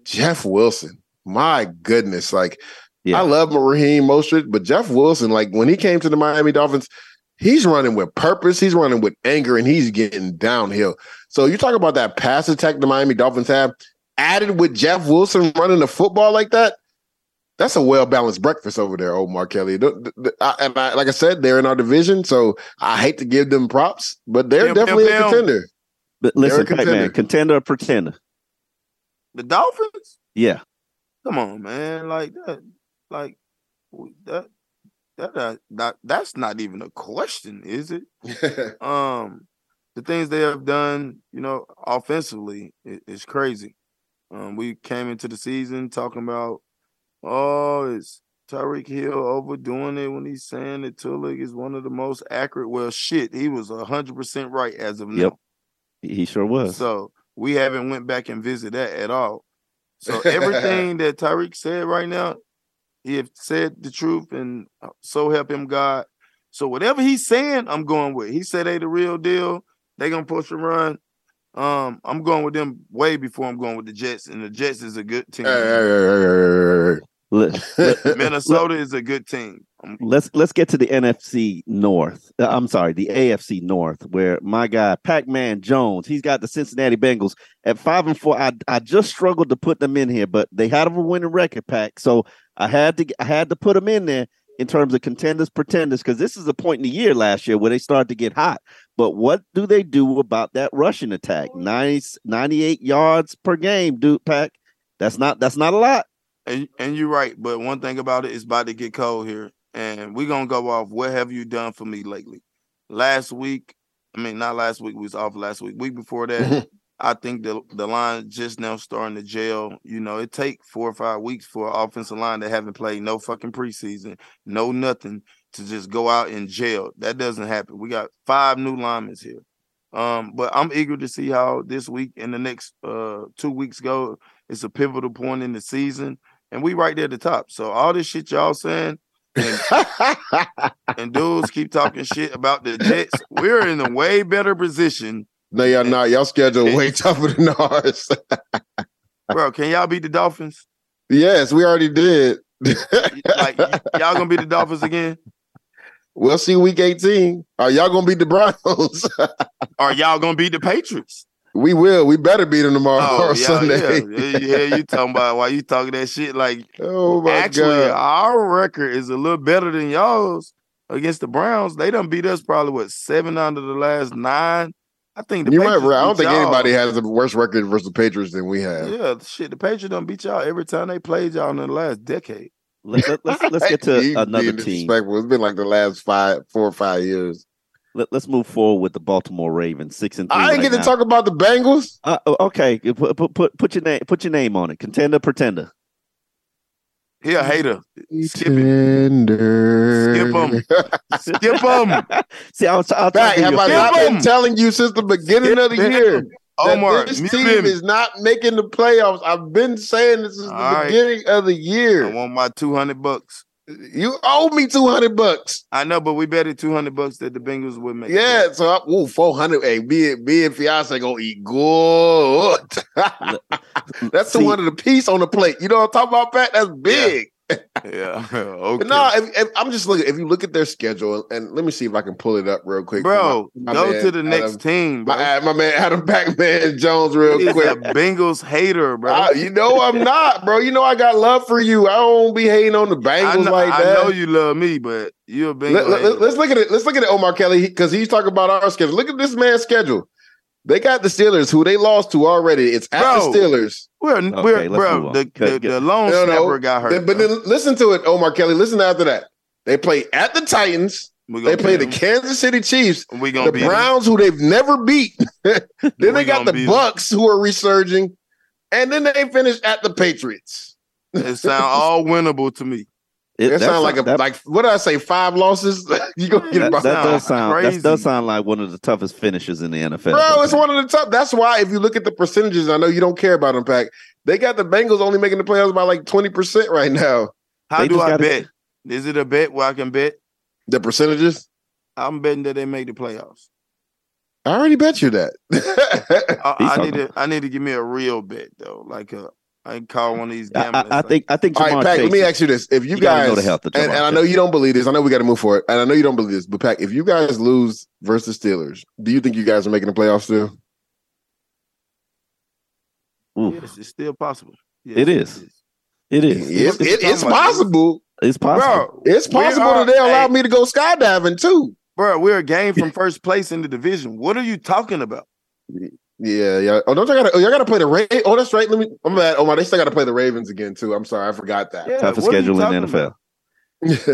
Speaker 10: Jeff Wilson. My goodness. Like, I love Raheem Mostert, but Jeff Wilson, like when he came to the Miami Dolphins, he's running with purpose, he's running with anger, and he's getting downhill. So you talk about that pass attack the Miami Dolphins have, added with Jeff Wilson running the football like that. That's a well balanced breakfast over there, Omar Kelly. The- the- the- I- and I, like I said, they're in our division, so I hate to give them props, but they're
Speaker 11: Bam,
Speaker 10: definitely
Speaker 11: bam,
Speaker 10: a contender.
Speaker 2: But
Speaker 10: They're a
Speaker 2: listen, Pac-Man,
Speaker 10: contender.
Speaker 2: contender or pretender?
Speaker 11: The Dolphins?
Speaker 2: Yeah.
Speaker 11: Come on, man. Like that, like that that, that, that that's not even a question, is it? um the things they have done, you know, offensively i- is crazy. Um, we came into the season talking about, oh, it's Tyreek Hill overdoing it when he's saying that Tulloch is one of the most accurate? Well, shit, he was hundred percent right as of now.
Speaker 2: Yep. He sure was.
Speaker 11: So we haven't went back and visited that at all. So everything that Tyreek said right now, he have said the truth, and uh, so help him God. So whatever he's saying, I'm going with. He said they the real deal. They gonna push and run. Um, I'm going with them way before I'm going with the Jets, and the Jets is a good team.
Speaker 2: Let,
Speaker 11: Minnesota is a good team.
Speaker 2: Let's let's get to the NFC North. Uh, I'm sorry, the AFC North, where my guy Pac-Man Jones, he's got the Cincinnati Bengals at five and four. I I just struggled to put them in here, but they had a winning record, Pack. So I had to I had to put them in there in terms of contenders, pretenders, because this is a point in the year last year where they started to get hot. But what do they do about that rushing attack? 90, 98 yards per game, dude. Pack. That's not that's not a lot.
Speaker 11: And and you're right, but one thing about it is about to get cold here, and we're gonna go off. What have you done for me lately? Last week, I mean, not last week. We was off last week. Week before that, I think the the line just now starting to gel. You know, it take four or five weeks for an offensive line that haven't played no fucking preseason, no nothing to just go out and jail. That doesn't happen. We got five new linemen here. Um, but I'm eager to see how this week and the next uh two weeks go. It's a pivotal point in the season, and we right there at the top. So all this shit y'all saying, and, and dudes keep talking shit about the Jets. We're in a way better position,
Speaker 10: No, y'all not. Y'all schedule way tougher than ours.
Speaker 11: bro. Can y'all beat the Dolphins?
Speaker 10: yes, we already did.
Speaker 11: Like y'all gonna beat the Dolphins again?
Speaker 10: We'll see week 18. Are y'all gonna beat the Browns?
Speaker 11: Are y'all gonna beat the Patriots?
Speaker 10: we will. We better beat them tomorrow
Speaker 11: Oh,
Speaker 10: or
Speaker 11: yeah,
Speaker 10: Sunday.
Speaker 11: yeah, yeah, yeah. You talking about why you talking that shit? Like,
Speaker 10: Oh my
Speaker 11: actually,
Speaker 10: God.
Speaker 11: our record is a little better than y'all's against the Browns. They done beat us probably what seven out of the last nine. I think the
Speaker 10: You might.
Speaker 11: Patriots
Speaker 10: right. I don't think
Speaker 11: y'all.
Speaker 10: anybody has a worse record versus the Patriots than we have.
Speaker 11: Yeah, shit. The Patriots don't beat y'all every time they played y'all in the last decade.
Speaker 2: Let, let, let's let's get to
Speaker 10: You
Speaker 2: another team.
Speaker 10: It's been like the last five, four or five years.
Speaker 2: Let, us move forward with the Baltimore Ravens, six and three.
Speaker 10: I ain't
Speaker 2: right
Speaker 10: get to talk about the Bengals.
Speaker 2: Uh, oh, okay, put, put put put your name put your name on it. Contender, pretender.
Speaker 11: He a hater. Skip it.
Speaker 10: Tender.
Speaker 11: Skip 'em. Skip them.
Speaker 2: See, I was, I was
Speaker 10: Back, have I
Speaker 2: you
Speaker 10: not been telling you since the beginning of the
Speaker 11: Skip
Speaker 10: year?
Speaker 11: Omar,
Speaker 10: that this team
Speaker 11: him.
Speaker 10: is not making the playoffs. I've been saying this is the
Speaker 11: All right.
Speaker 10: beginning of the year.
Speaker 11: I
Speaker 10: year.
Speaker 11: want my two hundred bucks.
Speaker 10: You owe me two hundred bucks.
Speaker 11: I know, but we betted two hundred bucks that the Bengals would make.
Speaker 10: Yeah, so I, ooh, four hundred. Hey, me, and- me and fiance gonna eat good. That's
Speaker 2: See-
Speaker 10: two hundred a piece on the plate. You know what I'm talking about, Pat? That's big.
Speaker 11: Yeah. okay.
Speaker 10: No, if, if, I'm just looking. If you look at their schedule, and let me see if I can pull it up real quick,
Speaker 11: Bro,
Speaker 10: My- my
Speaker 11: go
Speaker 10: man
Speaker 11: to the next team, bro.
Speaker 10: My, my man Adam Pac-Man Jones, real
Speaker 11: He's
Speaker 10: quick.
Speaker 11: a Bengals hater, bro.
Speaker 10: I- you know I'm not, bro. You know I got love for you. I don't be hating on the Bengals
Speaker 11: know,
Speaker 10: like that.
Speaker 11: I know you love me, but you're a Bengals
Speaker 10: Let, let,
Speaker 11: hater.
Speaker 10: us look at it. Let's look at it, Omar Kelly, because he's talking about our schedule. Look at this man's schedule. They got the Steelers, who they lost to already. It's at
Speaker 11: Bro.
Speaker 10: the Steelers.
Speaker 11: We're,
Speaker 2: Okay,
Speaker 11: we're
Speaker 2: let's move
Speaker 11: bro.
Speaker 2: on.
Speaker 11: The, the, the lone
Speaker 10: No, no.
Speaker 11: snapper got hurt.
Speaker 10: Then- but then listen to it, Omar Kelly. Listen after that. They play at the Titans. They play
Speaker 11: beat
Speaker 10: the
Speaker 11: 'em.
Speaker 10: Kansas City Chiefs.
Speaker 11: We gonna
Speaker 10: the
Speaker 11: beat 'em.
Speaker 10: Browns, who they've never beat. then
Speaker 11: We
Speaker 10: they got the
Speaker 11: beat 'em.
Speaker 10: Bucks, who are resurging, and then they finish at the Patriots.
Speaker 11: It sounds all winnable to me.
Speaker 10: It,
Speaker 2: It-
Speaker 10: sounds like a
Speaker 2: that-
Speaker 10: like what did I say? Five losses. you gonna get
Speaker 2: That,
Speaker 10: about
Speaker 2: that does sound that does sound like one of the toughest finishes in the NFL.
Speaker 10: Bro, it's one of the top. That's why if you look at the percentages, I know you don't care about them, Pack. They got the Bengals only making the playoffs by like twenty percent right now.
Speaker 11: How
Speaker 10: They
Speaker 11: do I
Speaker 10: gotta-
Speaker 11: bet? Is it a bet where I can bet?
Speaker 10: The percentages?
Speaker 11: I'm betting that they make the playoffs.
Speaker 10: I already bet you that.
Speaker 11: I, I need to. I need to give me a real bet though. Like a, I can call one of these
Speaker 2: I,
Speaker 11: gamblers.
Speaker 2: I, I think I think
Speaker 10: All right,
Speaker 2: Jamar
Speaker 10: right, Pack, let me ask you this. If you,
Speaker 2: You gotta
Speaker 10: guys,
Speaker 2: know the health of
Speaker 10: and, and I know you don't believe this, I know we got to move forward, and I know you don't believe this, but Pack, if you guys lose versus Steelers, do you think you guys are making the playoffs still?
Speaker 11: yes, it's still possible. Yes,
Speaker 2: It is. It is.
Speaker 10: It- it- it's possible.
Speaker 2: It's possible.
Speaker 11: Bro,
Speaker 10: It's possible
Speaker 11: are
Speaker 10: that they allow
Speaker 11: a-
Speaker 10: me to go skydiving too.
Speaker 11: Bro, we're a game from first place in the division. What are you talking about?
Speaker 10: Yeah, yeah. Oh, don't y'all gotta? Oh, y'all gotta play the Ravens. Oh, that's right. Let me. I'm bad. Oh my, they still gotta play the Ravens again too. I'm sorry, I forgot that.
Speaker 11: Yeah,
Speaker 2: Toughest
Speaker 11: what are you
Speaker 2: schedule in the NFL.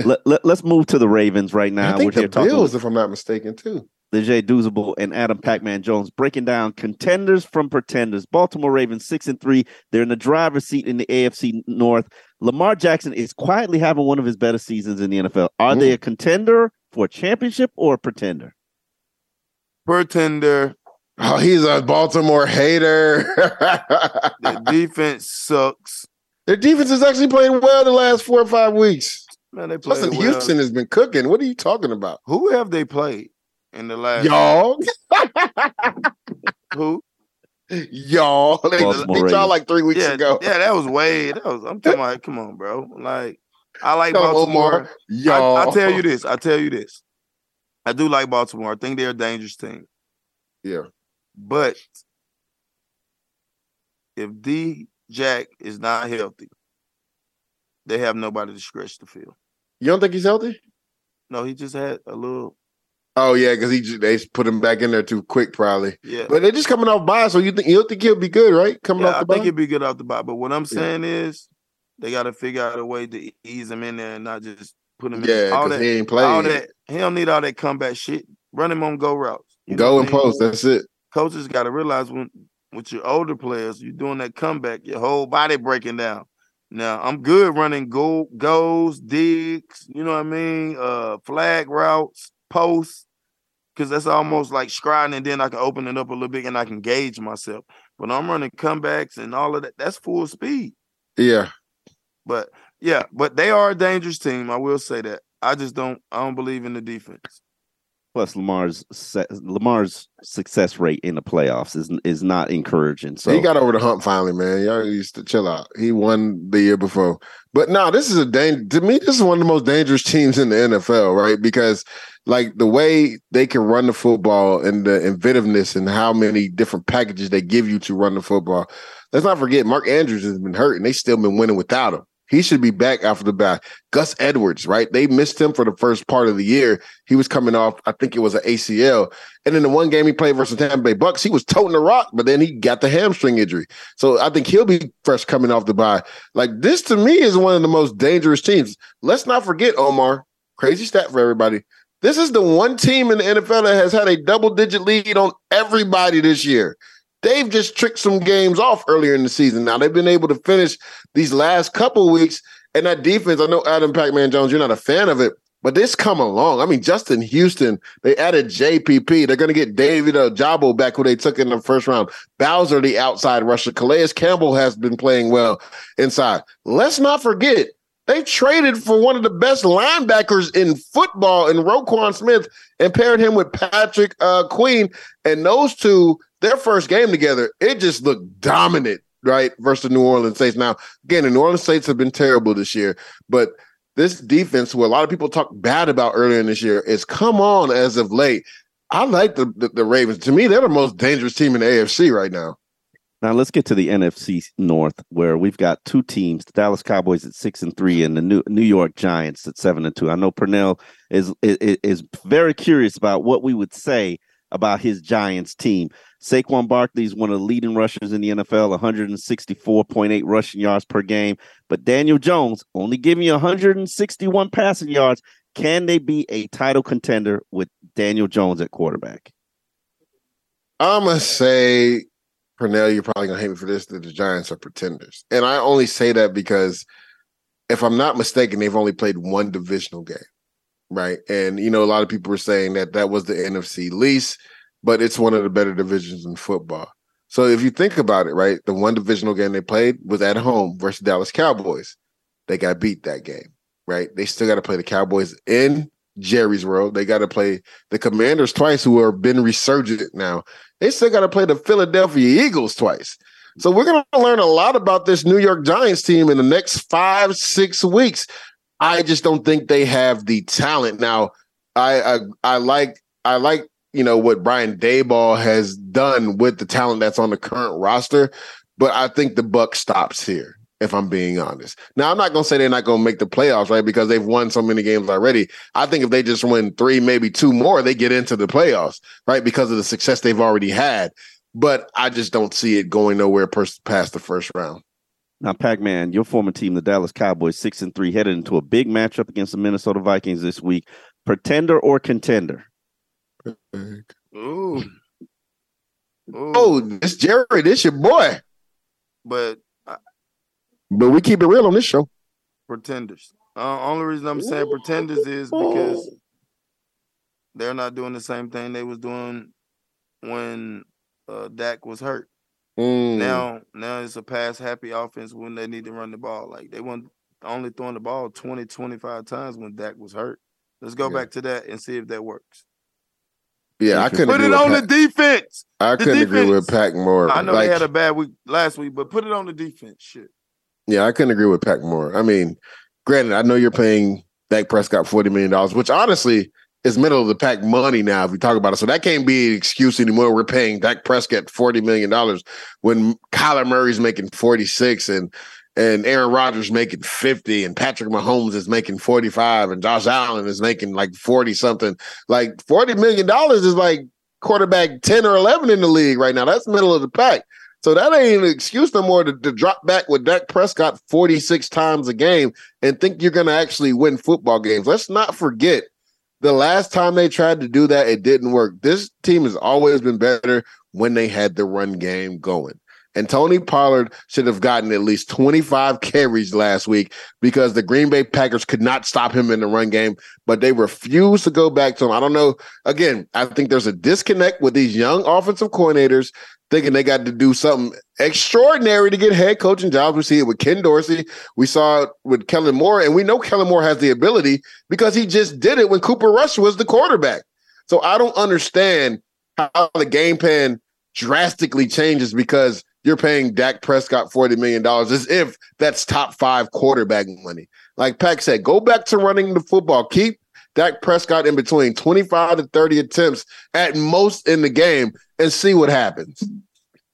Speaker 2: let, let, us move to the Ravens right now.
Speaker 10: I think
Speaker 2: We're
Speaker 10: the
Speaker 2: here
Speaker 10: Bills, if I'm not mistaken, too.
Speaker 2: Jay Douzable and Adam Pac-Man Jones breaking down contenders from pretenders. Baltimore Ravens six and three. They're in the driver's seat in the AFC North. Lamar Jackson is quietly having one of his better seasons in the NFL. Are they mm. a contender for a championship or a pretender?
Speaker 11: Pretender.
Speaker 10: Oh, he's a Baltimore hater.
Speaker 11: The defense sucks.
Speaker 10: Their defense has actually played well the last four or five weeks.
Speaker 11: Man, they play
Speaker 10: Justin
Speaker 11: well.
Speaker 10: Houston has been cooking. What are you talking about?
Speaker 11: Who have they played in the last?
Speaker 10: Y'all.
Speaker 11: Who?
Speaker 10: Y'all. They,
Speaker 2: Baltimore
Speaker 10: they tried
Speaker 2: Ravens.
Speaker 10: like three weeks
Speaker 11: Yeah,
Speaker 10: ago.
Speaker 11: yeah, that was way. That was. I'm talking about. Come on, bro. Like, I like
Speaker 10: Come
Speaker 11: Baltimore.
Speaker 10: Omar. Y'all.
Speaker 11: I, I tell you this. I tell you this. I do like Baltimore. I think they're a dangerous team.
Speaker 10: Yeah.
Speaker 11: But if D Jack is not healthy, they have nobody to stretch the field.
Speaker 10: You don't think he's healthy?
Speaker 11: No, he just had a little.
Speaker 10: Oh yeah, because he they put him back in there too quick, probably.
Speaker 11: Yeah.
Speaker 10: But they're just coming off by, so you think you think he'll be good, right? Coming
Speaker 11: Yeah,
Speaker 10: off
Speaker 11: I
Speaker 10: the
Speaker 11: think he'll be good off the bat. But what I'm
Speaker 10: Yeah.
Speaker 11: saying is, they got to figure out a way to ease him in there and not just put him.
Speaker 10: Yeah,
Speaker 11: in all
Speaker 10: 'cause
Speaker 11: that,
Speaker 10: he ain't
Speaker 11: All that he don't need all that comeback shit. Run him on go routes. You
Speaker 10: Go and post. That's it.
Speaker 11: Coaches got to realize when with your older players, you're doing that comeback, your whole body breaking down. Now I'm good running go goals, digs, you know what I mean, uh, flag routes, posts, because that's almost like scrying, and then I can open it up a little bit and I can gauge myself. But I'm running comebacks and all of that. That's full speed.
Speaker 10: Yeah.
Speaker 11: But yeah, but they are a dangerous team. I will say that. I just don't. I don't believe in the defense.
Speaker 2: Plus, Lamar's Lamar's success rate in the playoffs is is not encouraging. So
Speaker 10: he got over the hump finally, man. Y'all used to chill out. He won the year before. But no, this is a danger to me. This is one of the most dangerous teams in the NFL, right? Because like the way they can run the football and the inventiveness and how many different packages they give you to run the football. Let's not forget Mark Andrews has been hurt and they still been winning without him. He should be back after the bye. Gus Edwards, right? They missed him for the first part of the year. He was coming off, I think it was an ACL. And in the one game he played versus Tampa Bay Bucks, he was toting the rock, but then he got the hamstring injury. So I think he'll be fresh coming off the bye. Like this to me is one of the most dangerous teams. Let's not forget, Omar, crazy stat for everybody. This is the one team in the NFL that has had a double digit lead on everybody this year. They've just tricked some games off earlier in the season. Now they've been able to finish these last couple weeks, and that defense. I know Adam Pac-Man Jones, you're not a fan of it, but this come along. I mean, Justin Houston, they added JPP. They're going to get David Ojabo back, who they took in the first round. Bowser, the outside rusher. Calais Campbell has been playing well inside. Let's not forget, they traded for one of the best linebackers in football in Roquan Smith and paired him with Patrick uh, Queen. And those two, their first game together, it just looked dominant, right? Versus the New Orleans Saints. Now, again, the New Orleans Saints have been terrible this year, but this defense, who a lot of people talk bad about earlier in this year, is come on as of late. I like the, the, the Ravens. To me, they're the most dangerous team in the AFC right now.
Speaker 2: Now let's get to the NFC North, where we've got two teams: the Dallas Cowboys at six and three, and the New New York Giants at seven and two. I know Purnell is is, is very curious about what we would say about his Giants team. Saquon Barkley is one of the leading rushers in the NFL, 164.8 rushing yards per game. But Daniel Jones only giving you 161 passing yards. Can they be a title contender with Daniel Jones at quarterback?
Speaker 10: I'm gonna say Pernell, you're probably gonna hate me for this, that the Giants are pretenders. And I only say that because if I'm not mistaken, they've only played one divisional game. Right. And you know, a lot of people were saying that that was the NFC least, but it's one of the better divisions in football. So if you think about it, right, the one divisional game they played was at home versus Dallas Cowboys. They got beat that game, right? They still got to play the Cowboys in Jerry's world. They got to play the Commanders twice, who are been resurgent now. They still got to play the Philadelphia Eagles twice. So we're going to learn a lot about this New York Giants team in the next five, six weeks. I just don't think they have the talent. Now, I I, I like I like you know what Brian Daboll has done with the talent that's on the current roster, but I think the buck stops here. If I'm being honest, now I'm not gonna say they're not gonna make the playoffs, right? Because they've won so many games already. I think if they just win three, maybe two more, they get into the playoffs, right? Because of the success they've already had. But I just don't see it going nowhere past the first round.
Speaker 2: Now, Pac-Man, your former team, the Dallas Cowboys, six and three, headed into a big matchup against the Minnesota Vikings this week. Pretender or contender?
Speaker 11: Ooh. Ooh.
Speaker 10: Oh, this Jerry, this your boy.
Speaker 11: But
Speaker 10: but we keep it real on this show.
Speaker 11: Pretenders. Uh, only reason I'm saying pretenders is because they're not doing the same thing they was doing when uh, Dak was hurt.
Speaker 10: Mm.
Speaker 11: Now, now it's a pass happy offense when they need to run the ball. Like they weren't only throwing the ball 20, 25 times when Dak was hurt. Let's go
Speaker 10: Yeah.
Speaker 11: back to that and see if that works.
Speaker 10: Yeah, I couldn't
Speaker 11: put it on
Speaker 10: Pat-
Speaker 11: the defense.
Speaker 10: I
Speaker 11: The
Speaker 10: couldn't agree with. Pack more.
Speaker 11: I know
Speaker 10: Like,
Speaker 11: they had a bad week last week, but put it on the defense. Shit.
Speaker 10: Yeah, I couldn't agree with Pack more. I mean, granted, I know you're paying Dak Prescott forty million dollars, which honestly is middle of the pack money now. If we talk about it, so that can't be an excuse anymore. We're paying Dak Prescott forty million dollars when Kyler Murray's making forty six and and Aaron Rodgers making fifty and Patrick Mahomes is making forty five and Josh Allen is making like forty something. Like forty million dollars is like quarterback ten or eleven in the league right now. That's middle of the pack. So that ain't an excuse no more to, to drop back with Dak Prescott 46 times a game and think you're going to actually win football games. Let's not forget the last time they tried to do that, it didn't work. This team has always been better when they had the run game going. And Tony Pollard should have gotten at least 25 carries last week because the Green Bay Packers could not stop him in the run game, but they refused to go back to him. I don't know. Again, I think there's a disconnect with these young offensive coordinators thinking they got to do something extraordinary to get head coaching jobs. We see it with Ken Dorsey. We saw it with Kellen Moore, and we know Kellen Moore has the ability because he just did it when Cooper Rush was the quarterback. So I don't understand how the game plan drastically changes because you're paying Dak Prescott $40 million as if that's top five quarterback money. Like Pack said, go back to running the football. Keep Dak Prescott in between 25 to 30 attempts at most in the game and see what happens.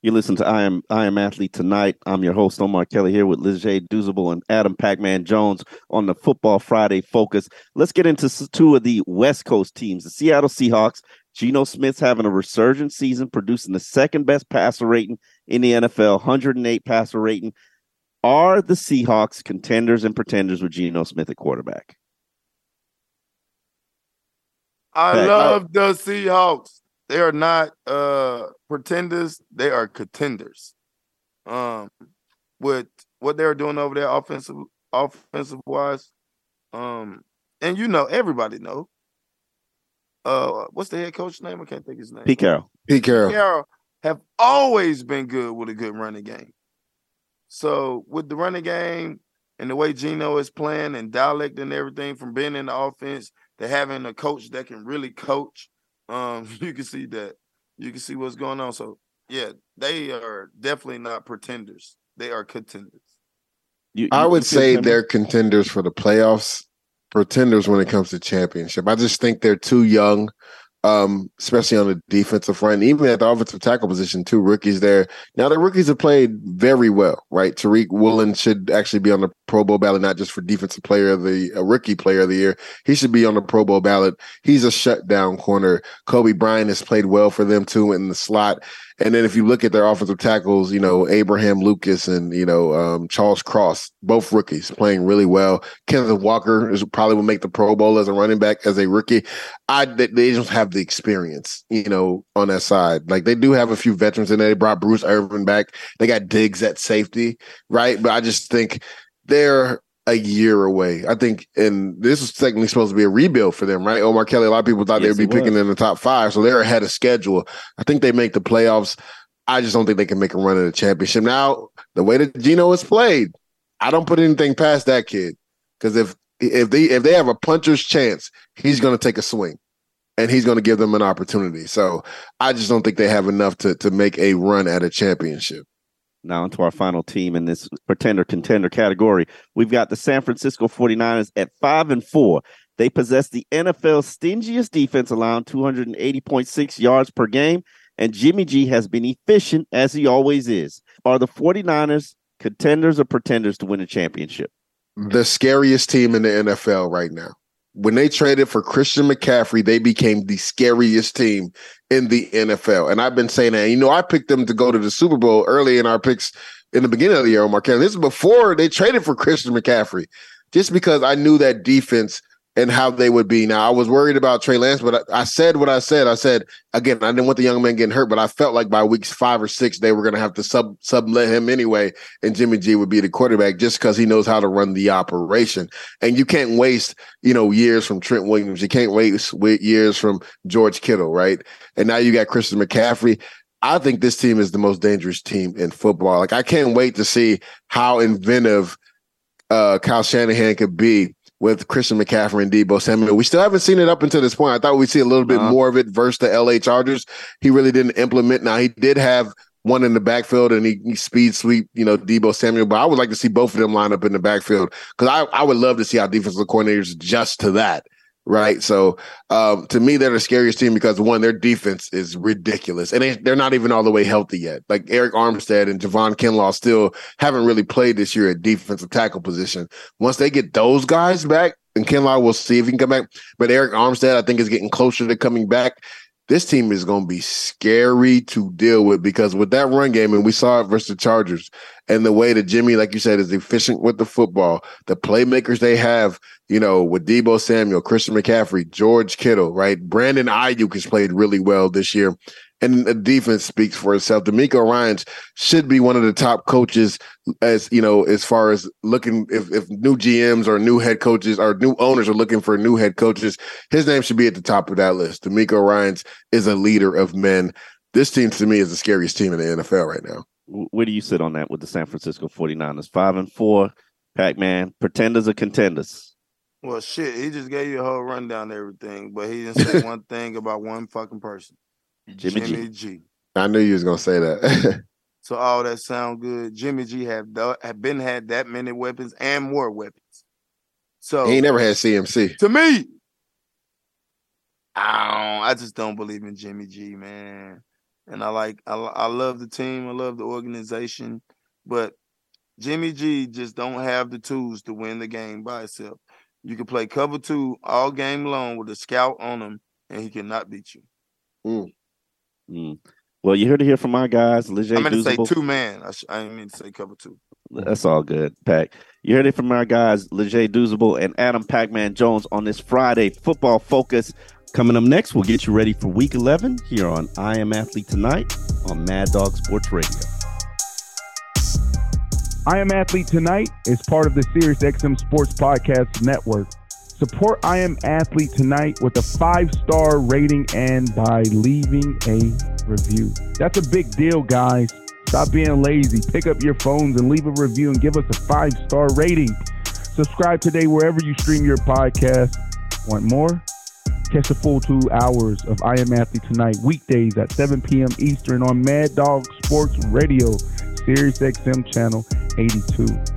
Speaker 2: You listen to I am I am athlete tonight. I'm your host Omar Kelly here with Leger Douzable and Adam Pac-Man Jones on the Football Friday Focus. Let's get into two of the West Coast teams. The Seattle Seahawks. Geno Smith's having a resurgent season, producing the second best passer rating in the NFL, 108 passer rating. Are the Seahawks contenders and pretenders with Geno Smith at quarterback?
Speaker 11: I
Speaker 2: Pack.
Speaker 11: love the Seahawks. They are not uh pretenders, they are contenders. Um with what they're doing over there offensive offensive wise. Um and you know everybody know. Uh what's the head coach name? I can't think his name.
Speaker 2: Pete Carroll.
Speaker 10: Pete Carroll.
Speaker 11: Carroll have always been good with a good running game. So with the running game and the way Geno is playing and dialect and everything from being in the offense to having a coach that can really coach, um, you can see that you can see what's going on. So yeah, they are definitely not pretenders. They are contenders.
Speaker 2: You,
Speaker 10: I would say
Speaker 2: similar?
Speaker 10: they're contenders for the playoffs, pretenders when it comes to championship. I just think they're too young, um, especially on the defensive front, even at the offensive tackle position. Two rookies there. Now the rookies have played very well, right? Tariq Woolen should actually be on the Pro Bowl ballot, not just for defensive player of the uh, rookie player of the year. He should be on the Pro Bowl ballot. He's a shutdown corner. Coby Bryant has played well for them too in the slot. And then if you look at their offensive tackles, you know, Abraham Lucas and, you know, um, Charles Cross, both rookies playing really well. Kenneth Walker is probably will make the Pro Bowl as a running back as a rookie. I they, just have the experience, you know, on that side. Like they do have a few veterans in there. They brought Bruce Irvin back. They got Diggs at safety, right? But I just think they're a year away. I think, and this is technically supposed to be a rebuild for them, right? Omar Kelly, a lot of people thought yes, they'd be picking was. in the top five, so they're ahead of schedule. I think they make the playoffs. I just don't think they can make a run at the championship. Now, the way that Geno has played, I don't put anything past that kid because if if they if they have a puncher's chance, he's going to take a swing and he's going to give them an opportunity. So I just don't think they have enough to to make a run at a championship.
Speaker 2: Now, into our final team in this pretender contender category. We've got the San Francisco 49ers at 5 and 4. They possess the NFL's stingiest defense, allowing 280.6 yards per game, and Jimmy G has been efficient as he always is. Are the 49ers contenders or pretenders to win a championship?
Speaker 10: The scariest team in the NFL right now when they traded for Christian McCaffrey, they became the scariest team in the NFL. And I've been saying that. You know, I picked them to go to the Super Bowl early in our picks in the beginning of the year, Omar Kelly. This is before they traded for Christian McCaffrey, just because I knew that defense and how they would be. Now, I was worried about Trey Lance, but I, I, said what I said. I said again, I didn't want the young man getting hurt, but I felt like by weeks five or six, they were going to have to sub sublet him anyway, and Jimmy G would be the quarterback just because he knows how to run the operation. And you can't waste, you know, years from Trent Williams. You can't waste years from George Kittle, right? And now you got Christian McCaffrey. I think this team is the most dangerous team in football. Like I can't wait to see how inventive uh, Kyle Shanahan could be with Christian McCaffrey and Deebo Samuel. We still haven't seen it up until this point. I thought we'd see a little bit uh-huh. more of it versus the LA Chargers. He really didn't implement. Now he did have one in the backfield and he, he speed sweep, you know, Deebo Samuel. But I would like to see both of them line up in the backfield because I, I would love to see how defensive coordinators adjust to that right? So um, to me, they're the scariest team because one, their defense is ridiculous, and they, are not even all the way healthy yet. Like Arik Armstead and Javon Kinlaw still haven't really played this year at defensive tackle position. Once they get those guys back, and Kinlaw will see if he can come back. But Arik Armstead, I think, is getting closer to coming back this team is going to be scary to deal with because with that run game, and we saw it versus the Chargers, and the way that Jimmy, like you said, is efficient with the football, the playmakers they have, you know, with Deebo Samuel, Christian McCaffrey, George Kittle, right? Brandon Aiyuk has played really well this year and the defense speaks for itself. DeMeco Ryans should be one of the top coaches as you know, as far as looking if, if new GMs or new head coaches or new owners are looking for new head coaches, his name should be at the top of that list. DeMeco Ryans is a leader of men. This team to me is the scariest team in the NFL right now.
Speaker 2: Where do you sit on that with the San Francisco 49ers? Five and four, Pac-Man, pretenders or contenders?
Speaker 11: Well, shit, he just gave you a whole rundown of everything, but he didn't say one thing about one fucking person.
Speaker 2: Jimmy,
Speaker 11: Jimmy G.
Speaker 2: G.
Speaker 10: I knew you was gonna say that.
Speaker 11: so all that sound good. Jimmy G have have been had that many weapons and more weapons. So
Speaker 10: he never had CMC.
Speaker 11: To me, I don't. I just don't believe in Jimmy G, man. And I like I, I love the team, I love the organization, but Jimmy G just don't have the tools to win the game by itself. You can play cover two all game long with a scout on him, and he cannot beat you.
Speaker 10: Mm.
Speaker 2: Mm. Well, you heard to hear from my guys, Leger.
Speaker 11: I meant to say two man. I, sh- I didn't mean to say cover two.
Speaker 2: That's all good, Pack. You heard it from our guys, Leger Douzable and Adam Pac-Man Jones on this Friday football focus. Coming up next, we'll get you ready for Week 11 here on I Am Athlete Tonight on Mad Dog Sports Radio.
Speaker 12: I Am Athlete Tonight is part of the Sirius XM Sports Podcast Network. Support I Am Athlete tonight with a five star rating and by leaving a review. That's a big deal, guys. Stop being lazy. Pick up your phones and leave a review and give us a five star rating. Subscribe today wherever you stream your podcast. Want more? Catch the full two hours of I Am Athlete tonight, weekdays at 7 p.m. Eastern on Mad Dog Sports Radio, Sirius XM Channel 82.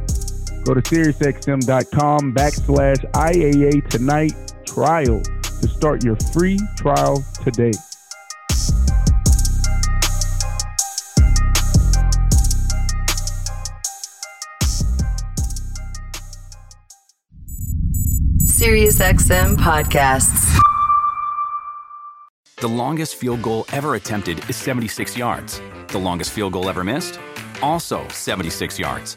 Speaker 12: Go to SiriusXM.com backslash IAA Tonight trial to start your free trial today.
Speaker 13: SiriusXM podcasts.
Speaker 14: The longest field goal ever attempted is 76 yards. The longest field goal ever missed? Also 76 yards.